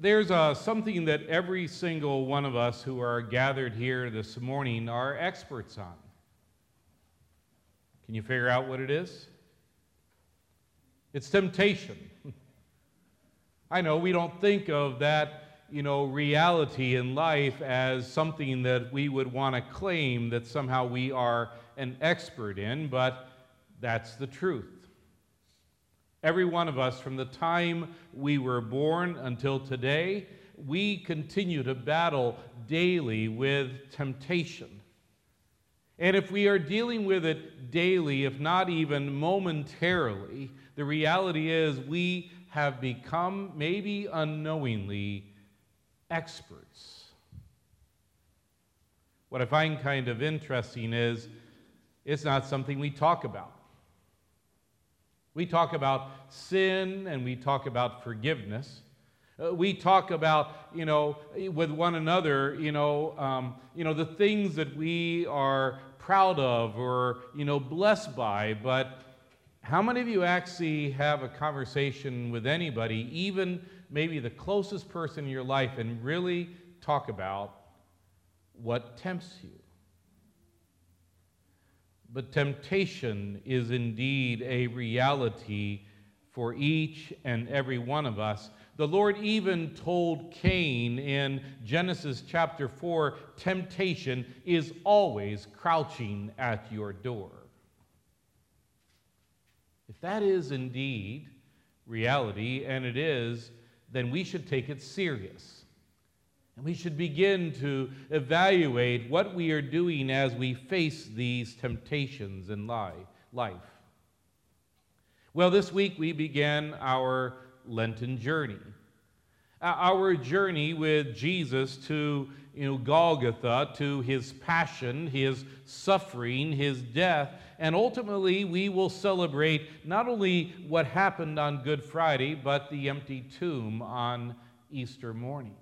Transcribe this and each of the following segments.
There's uh, something that every single one of us who are gathered here this morning are experts on. Can you figure out what it is? It's temptation. I know we don't think of that, you know, reality in life as something that we would want to claim that somehow we are an expert in, but that's the truth. Every one of us, from the time we were born until today, we continue to battle daily with temptation. And if we are dealing with it daily, if not even momentarily, the reality is we have become, maybe unknowingly, experts. What I find kind of interesting is it's not something we talk about. We talk about sin and we talk about forgiveness. Uh, we talk about, you know, with one another, you know, um, you know, the things that we are proud of or, you know, blessed by. But how many of you actually have a conversation with anybody, even maybe the closest person in your life, and really talk about what tempts you? But temptation is indeed a reality for each and every one of us. The Lord even told Cain in Genesis chapter 4 temptation is always crouching at your door. If that is indeed reality, and it is, then we should take it serious. And we should begin to evaluate what we are doing as we face these temptations in life. Well, this week we began our Lenten journey. Uh, our journey with Jesus to you know, Golgotha, to his passion, his suffering, his death, and ultimately we will celebrate not only what happened on Good Friday, but the empty tomb on Easter morning.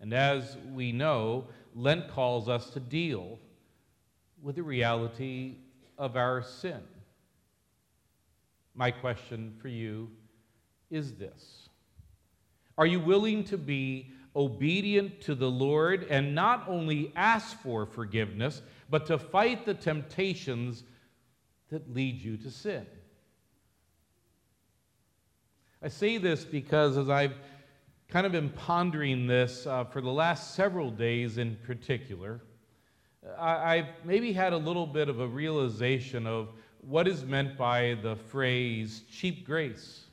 And as we know, Lent calls us to deal with the reality of our sin. My question for you is this Are you willing to be obedient to the Lord and not only ask for forgiveness, but to fight the temptations that lead you to sin? I say this because as I've kind of been pondering this uh, for the last several days in particular. I, have maybe had a little bit of a realization of what is meant by the phrase cheap grace.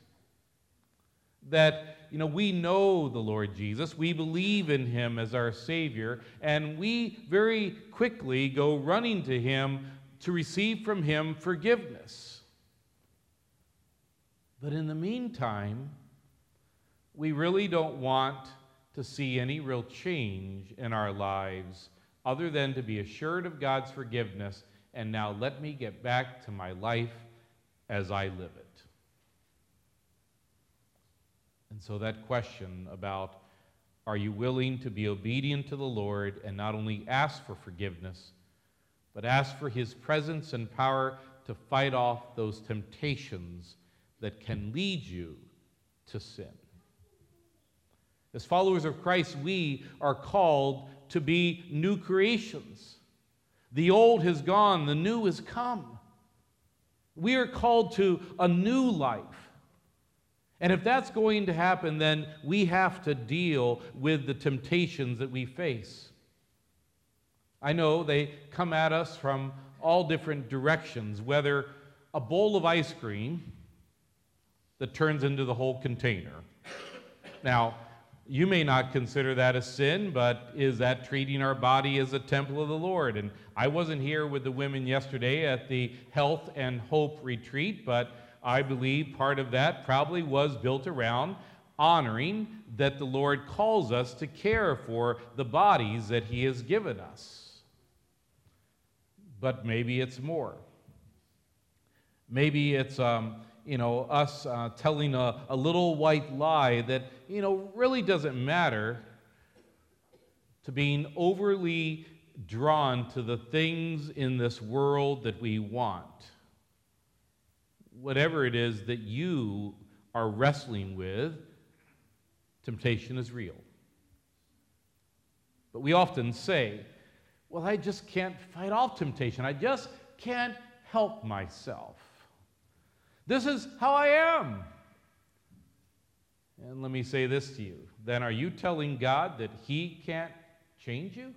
That, you know, we know the Lord Jesus, we believe in him as our Savior, and we very quickly go running to him to receive from him forgiveness. But in the meantime, we really don't want to see any real change in our lives other than to be assured of God's forgiveness and now let me get back to my life as I live it. And so, that question about are you willing to be obedient to the Lord and not only ask for forgiveness, but ask for his presence and power to fight off those temptations that can lead you to sin? As followers of Christ, we are called to be new creations. The old has gone, the new has come. We are called to a new life. And if that's going to happen, then we have to deal with the temptations that we face. I know they come at us from all different directions, whether a bowl of ice cream that turns into the whole container. Now, you may not consider that a sin, but is that treating our body as a temple of the Lord? And I wasn't here with the women yesterday at the Health and Hope retreat, but I believe part of that probably was built around honoring that the Lord calls us to care for the bodies that He has given us. But maybe it's more. Maybe it's um, you know, us uh, telling a, a little white lie that, you know, really doesn't matter to being overly drawn to the things in this world that we want. Whatever it is that you are wrestling with, temptation is real. But we often say, well, I just can't fight off temptation. I just can't help myself. This is how I am. And let me say this to you. Then are you telling God that He can't change you?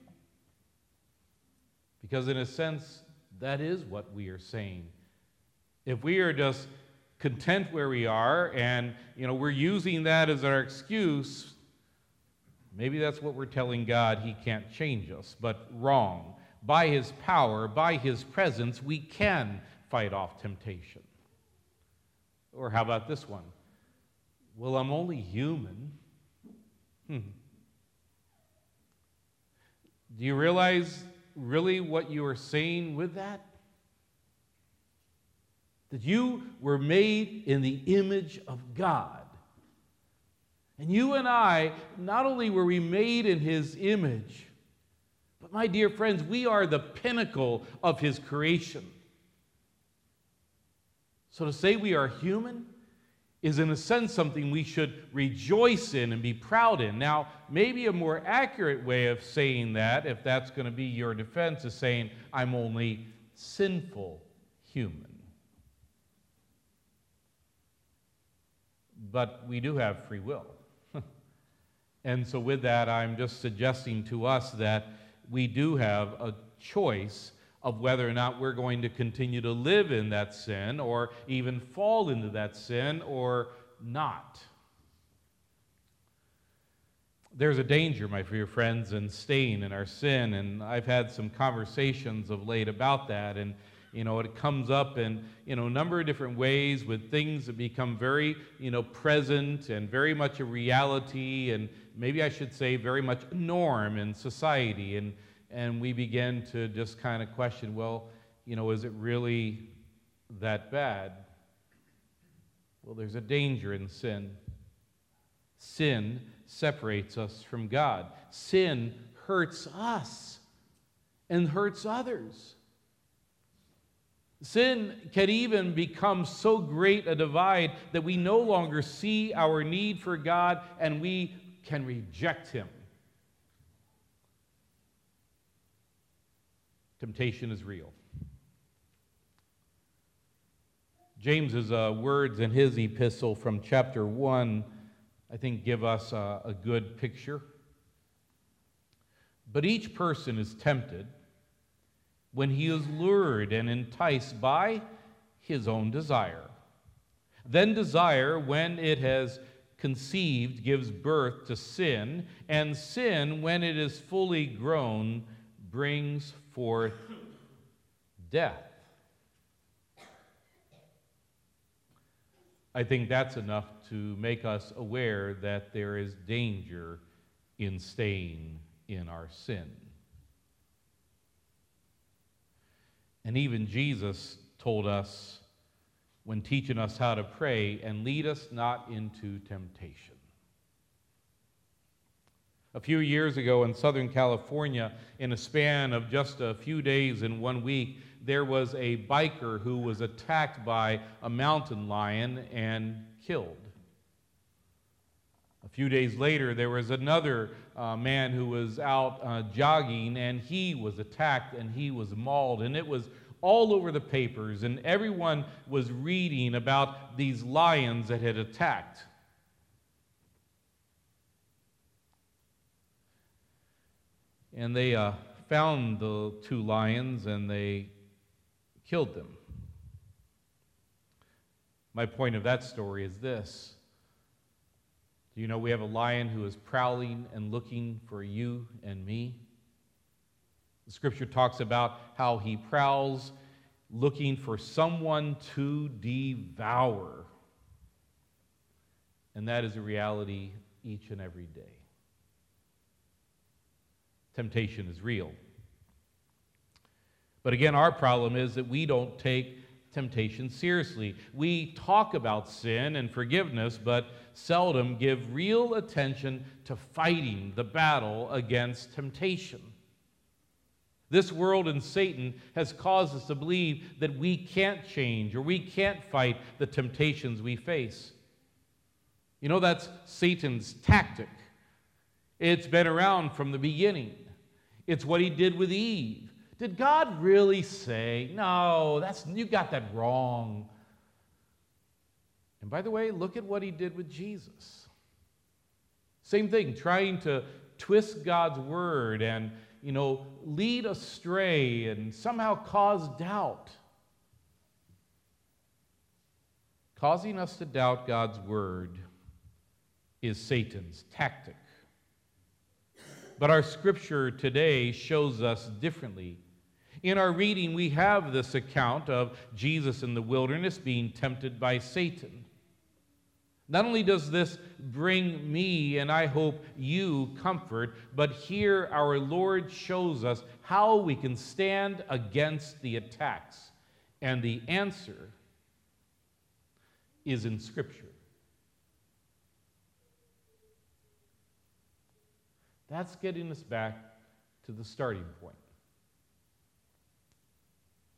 Because, in a sense, that is what we are saying. If we are just content where we are and you know we're using that as our excuse, maybe that's what we're telling God he can't change us, but wrong. By his power, by his presence, we can fight off temptation. Or how about this one? Well, I'm only human. Hmm. Do you realize really what you are saying with that? That you were made in the image of God. And you and I, not only were we made in His image, but my dear friends, we are the pinnacle of His creation. So to say we are human is, in a sense, something we should rejoice in and be proud in. Now, maybe a more accurate way of saying that, if that's going to be your defense, is saying, I'm only sinful human. But we do have free will. and so, with that, I'm just suggesting to us that we do have a choice of whether or not we're going to continue to live in that sin or even fall into that sin or not. There's a danger, my dear friends, in staying in our sin, and I've had some conversations of late about that, and you know it comes up in you know a number of different ways with things that become very you know present and very much a reality, and maybe I should say very much a norm in society, and and we begin to just kind of question well, you know, is it really that bad? Well, there's a danger in sin. Sin separates us from God, sin hurts us and hurts others. Sin can even become so great a divide that we no longer see our need for God and we can reject Him. Temptation is real. James's uh, words in his epistle from chapter 1, I think, give us a, a good picture. But each person is tempted when he is lured and enticed by his own desire. Then desire, when it has conceived, gives birth to sin, and sin, when it is fully grown, brings forth death. I think that's enough to make us aware that there is danger in staying in our sin. And even Jesus told us when teaching us how to pray, and lead us not into temptation. A few years ago in Southern California, in a span of just a few days in one week, there was a biker who was attacked by a mountain lion and killed. A few days later, there was another uh, man who was out uh, jogging and he was attacked and he was mauled. And it was all over the papers, and everyone was reading about these lions that had attacked. And they uh, found the two lions and they killed them. My point of that story is this. Do you know we have a lion who is prowling and looking for you and me? The scripture talks about how he prowls looking for someone to devour. And that is a reality each and every day temptation is real. But again, our problem is that we don't take temptation seriously. We talk about sin and forgiveness, but seldom give real attention to fighting the battle against temptation. This world and Satan has caused us to believe that we can't change or we can't fight the temptations we face. You know, that's Satan's tactic. It's been around from the beginning. It's what he did with Eve. Did God really say, no, that's, you got that wrong? And by the way, look at what he did with Jesus. Same thing, trying to twist God's word and, you know, lead astray and somehow cause doubt. Causing us to doubt God's word is Satan's tactic. But our scripture today shows us differently. In our reading, we have this account of Jesus in the wilderness being tempted by Satan. Not only does this bring me and I hope you comfort, but here our Lord shows us how we can stand against the attacks. And the answer is in Scripture. That's getting us back to the starting point.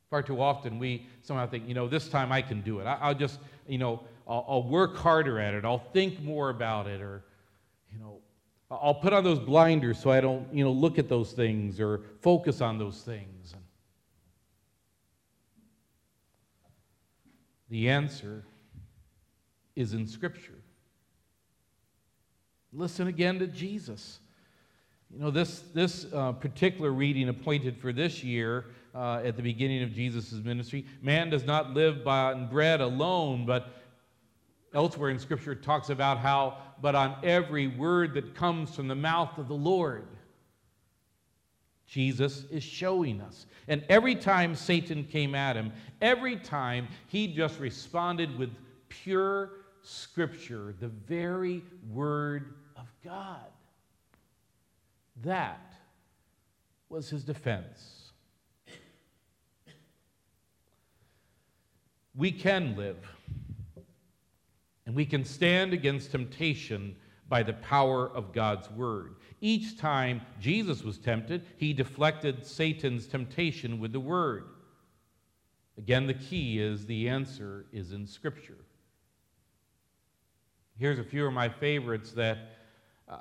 Far too often we somehow think, you know, this time I can do it. I, will just, you know, I'll, I'll work harder at it. I'll think more about it. Or, you know, I'll put on those blinders so I don't, you know, look at those things or focus on those things. The answer is in Scripture. Listen again to Jesus. You know, this, this uh, particular reading appointed for this year uh, at the beginning of Jesus' ministry man does not live by bread alone, but elsewhere in Scripture it talks about how, but on every word that comes from the mouth of the Lord. Jesus is showing us. And every time Satan came at him, every time he just responded with pure Scripture, the very Word of God. That was his defense. We can live, and we can stand against temptation by the power of God's Word. Each time Jesus was tempted, he deflected Satan's temptation with the Word. Again, the key is the answer is in Scripture. Here's a few of my favorites that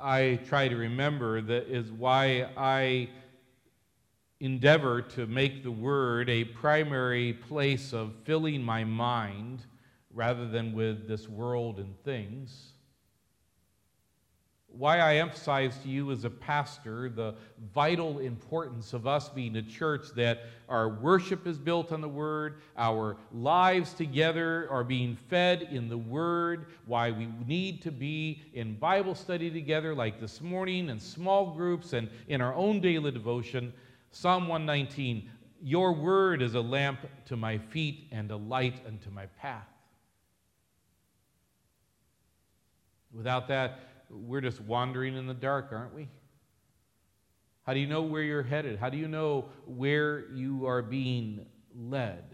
I try to remember that is why I endeavor to make the Word a primary place of filling my mind rather than with this world and things why I emphasize to you as a pastor the vital importance of us being a church that our worship is built on the Word, our lives together are being fed in the Word, why we need to be in Bible study together like this morning, in small groups, and in our own daily devotion. Psalm 119 Your Word is a lamp to my feet and a light unto my path. Without that, we're just wandering in the dark, aren't we? How do you know where you're headed? How do you know where you are being led?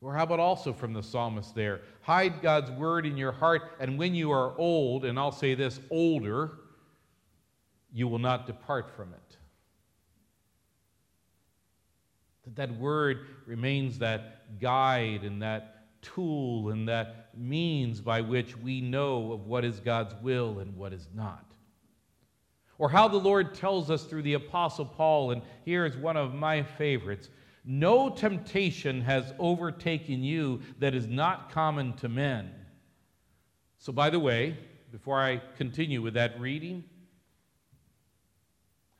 Or how about also from the psalmist there? Hide God's word in your heart, and when you are old, and I'll say this older, you will not depart from it. That that word remains that guide and that tool and that means by which we know of what is God's will and what is not. Or how the Lord tells us through the Apostle Paul, and here is one of my favorites No temptation has overtaken you that is not common to men. So, by the way, before I continue with that reading,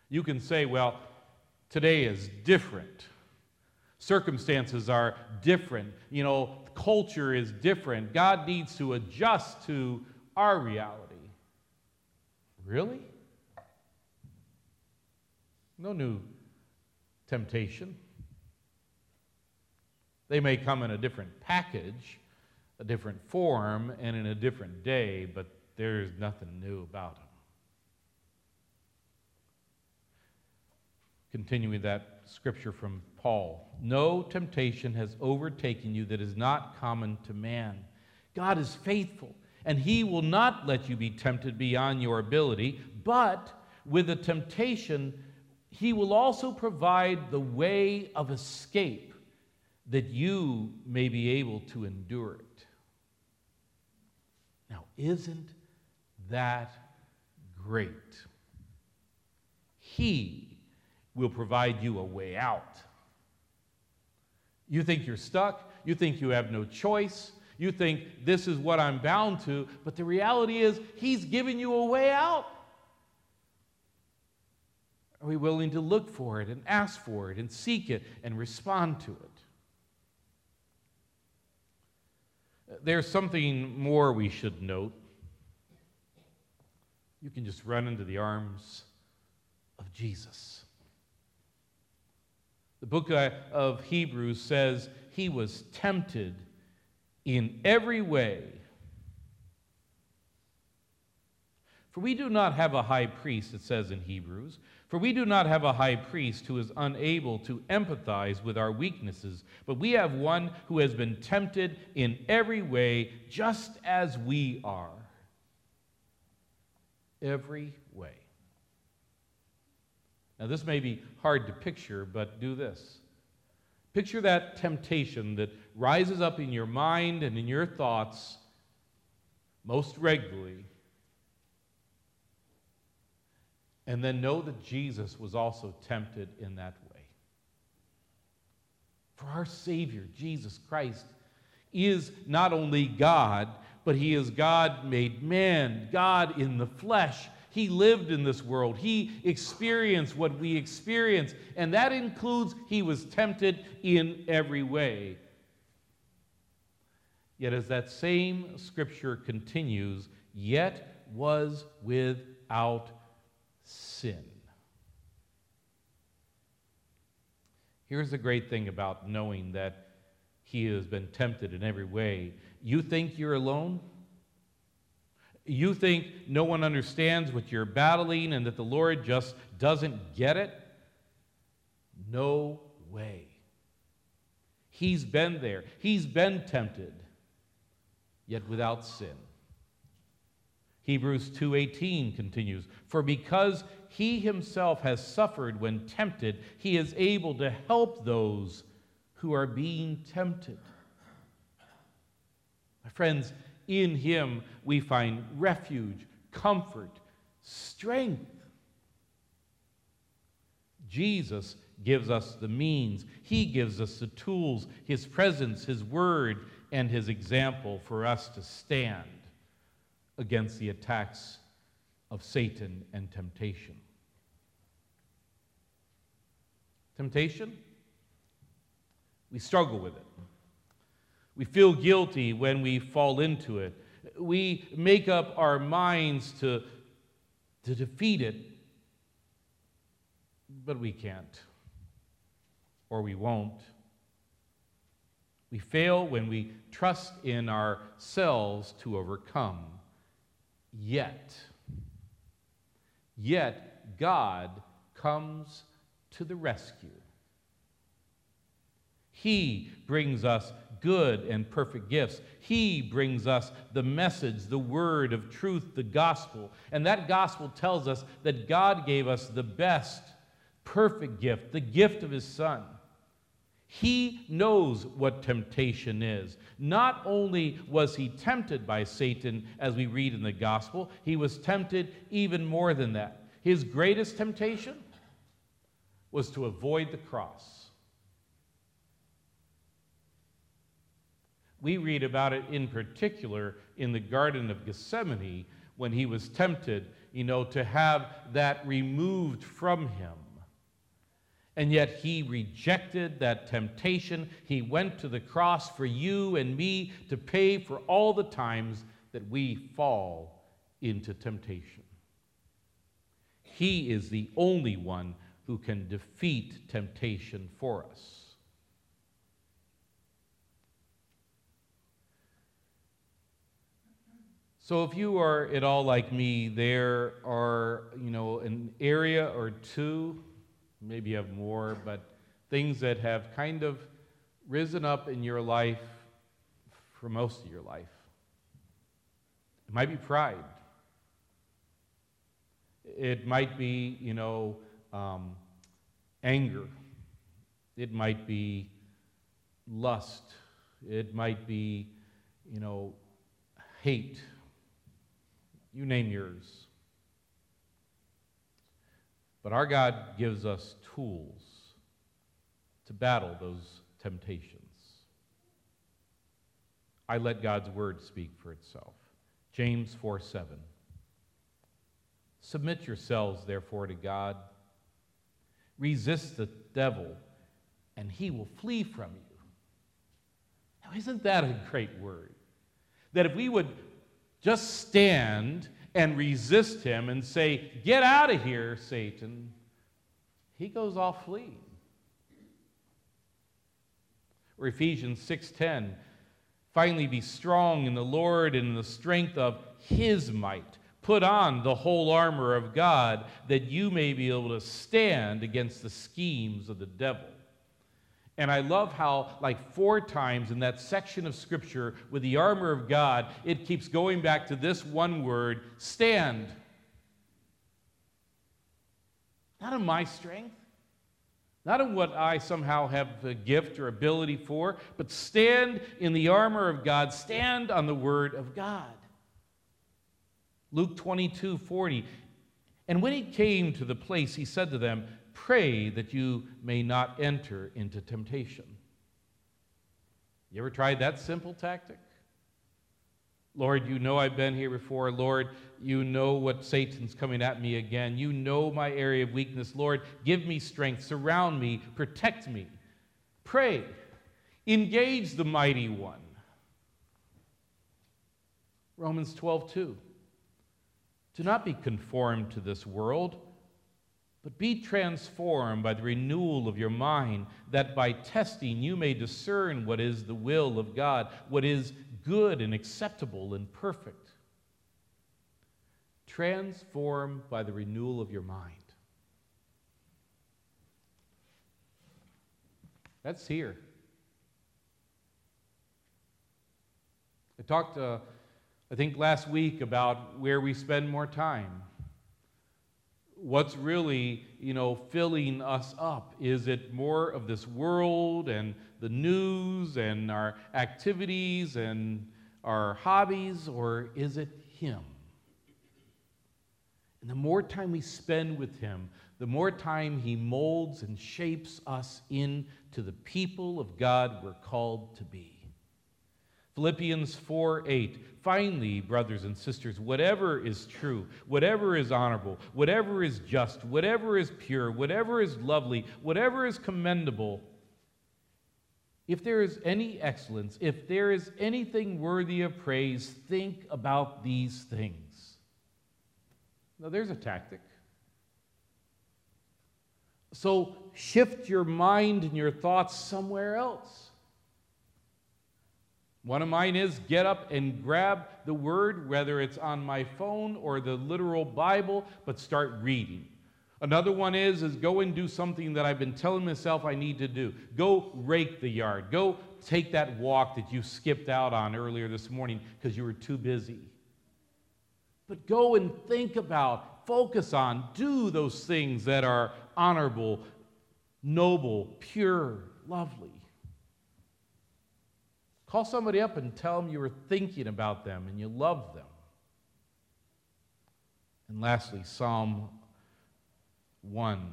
you can say, well, today is different. Circumstances are different. You know, culture is different. God needs to adjust to our reality. Really? No new temptation. They may come in a different package, a different form, and in a different day, but there's nothing new about them. Continuing that scripture from Paul No temptation has overtaken you that is not common to man. God is faithful, and he will not let you be tempted beyond your ability, but with the temptation, he will also provide the way of escape that you may be able to endure it. Now, isn't that great? He will provide you a way out. You think you're stuck, you think you have no choice, you think this is what I'm bound to, but the reality is, He's giving you a way out. Are we willing to look for it and ask for it and seek it and respond to it? There's something more we should note. You can just run into the arms of Jesus. The book uh, of Hebrews says he was tempted in every way. For we do not have a high priest, it says in Hebrews, for we do not have a high priest who is unable to empathize with our weaknesses, but we have one who has been tempted in every way, just as we are. Every. Now, this may be hard to picture, but do this. Picture that temptation that rises up in your mind and in your thoughts most regularly And then know that Jesus was also tempted in that way. For our Savior, Jesus Christ, is not only God, but He is God made man, God in the flesh. He lived in this world. He experienced what we experience. And that includes He was tempted in every way. Yet, as that same scripture continues, yet was without sin. Here's the great thing about knowing that he has been tempted in every way. You think you're alone? You think no one understands what you're battling and that the Lord just doesn't get it? No way. He's been there, he's been tempted, yet without sin. Hebrews 2:18 continues, "For because he himself has suffered when tempted, he is able to help those who are being tempted." My friends, in him we find refuge, comfort, strength. Jesus gives us the means. He gives us the tools, his presence, his word, and his example for us to stand against the attacks of Satan and temptation. Temptation? We struggle with it. We feel guilty when we fall into it. We make up our minds to, to defeat it, but we can't, or we won't. We fail when we trust in ourselves to overcome. Yet, yet God comes to the rescue. He brings us good and perfect gifts. He brings us the message, the word of truth, the gospel. And that gospel tells us that God gave us the best, perfect gift, the gift of His Son. He knows what temptation is. Not only was he tempted by Satan, as we read in the gospel, he was tempted even more than that. His greatest temptation was to avoid the cross. We read about it in particular in the Garden of Gethsemane when he was tempted, you know, to have that removed from him. And yet he rejected that temptation. He went to the cross for you and me to pay for all the times that we fall into temptation. He is the only one who can defeat temptation for us. So if you are at all like me, there are, you know, an area or two maybe you have more, but things that have kind of risen up in your life for most of your life. It might be pride. It might be, you know, um, anger. It might be lust. It might be, you know, hate, You name yours. But our God gives us tools to battle those temptations. I let God's word speak for itself. James 4 7. Submit yourselves, therefore, to God. Resist the devil, and he will flee from you. Now, isn't that a great word? That if we would just stand and resist him and say, Get out of here, Satan, he goes off fleeing. Or Ephesians 6:10, finally be strong in the Lord and in the strength of his might. Put on the whole armor of God that you may be able to stand against the schemes of the devil. And I love how, like four times in that section of Scripture with the armor of God, it keeps going back to this one word stand. Not in my strength, not in what I somehow have a gift or ability for, but stand in the armor of God, stand on the word of God. Luke 22 40. And when he came to the place, he said to them, Pray that you may not enter into temptation. You ever tried that simple tactic? Lord, you know I've been here before. Lord, you know what Satan's coming at me again. You know my area of weakness. Lord, give me strength, surround me, protect me. Pray. Engage the mighty one. Romans 12, 2. Do not be conformed to this world, but be transformed by the renewal of your mind, that by testing you may discern what is the will of God, what is good and acceptable and perfect. Transformed by the renewal of your mind. That's here. I talked, uh, I think, last week about where we spend more time. What's really, you know, filling us up? Is it more of this world and the news and our activities and our hobbies, or is it Him? And the more time we spend with Him, the more time He molds and shapes us into the people of God we're called to be. Philippians 4 8. Finally, brothers and sisters, whatever is true, whatever is honorable, whatever is just, whatever is pure, whatever is lovely, whatever is commendable, if there is any excellence, if there is anything worthy of praise, think about these things. Now, there's a tactic. So, shift your mind and your thoughts somewhere else. One of mine is get up and grab the word, whether it's on my phone or the literal Bible, but start reading. Another one is is go and do something that I've been telling myself I need to do. Go rake the yard. Go take that walk that you skipped out on earlier this morning because you were too busy. But go and think about, focus on, do those things that are honorable, noble, pure, lovely. Call somebody up and tell them you were thinking about them and you love them. And lastly, Psalm 1.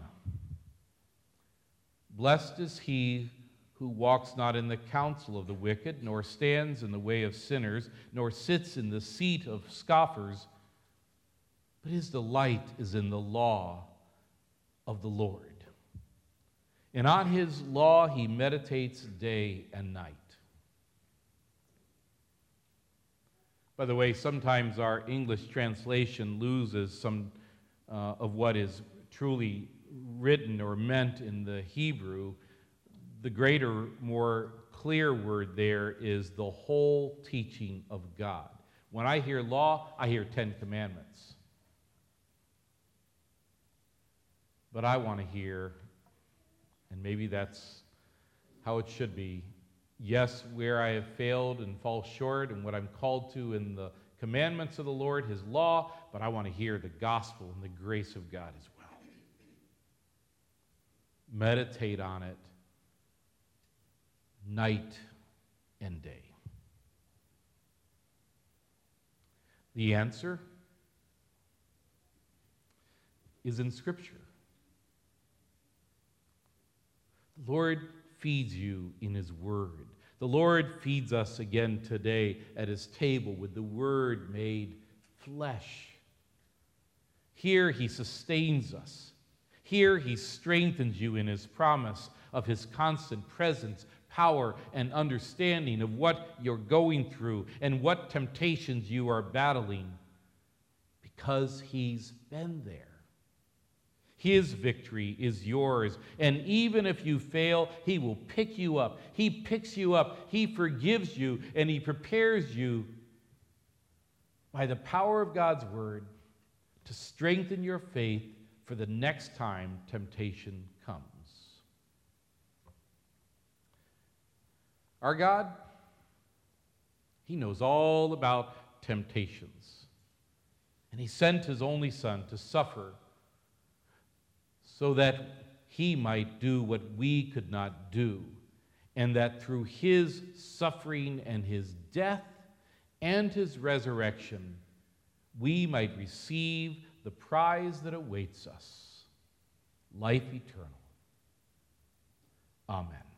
Blessed is he who walks not in the counsel of the wicked, nor stands in the way of sinners, nor sits in the seat of scoffers, but his delight is in the law of the Lord. And on his law he meditates day and night. By the way, sometimes our English translation loses some uh, of what is truly written or meant in the Hebrew, the greater, more clear word there is the whole teaching of God. When I hear law, I hear Ten Commandments. But I want to hear, and maybe that's how it should be yes, where I have failed and fall short, and what I'm called to in the commandments of the Lord, His law, but I want to hear the gospel and the grace of God as well. Meditate on it night and day. The answer is in Scripture. The Lord feeds you in His Word. The Lord feeds us again today at His table with the Word made flesh. Here He sustains us. Here He strengthens you in His promise of His constant presence, power, and understanding of what you're going through and what temptations you are battling because He's been there. His victory is yours. And even if you fail, He will pick you up. He picks you up. He forgives you, and He prepares you by the power of God's word to strengthen your faith for the next time temptation comes. Our God, He knows all about temptations. And He sent His only Son to suffer so that he might do what we could not do, and that through his suffering and his death and his resurrection, we might receive the prize that awaits us life eternal. Amen.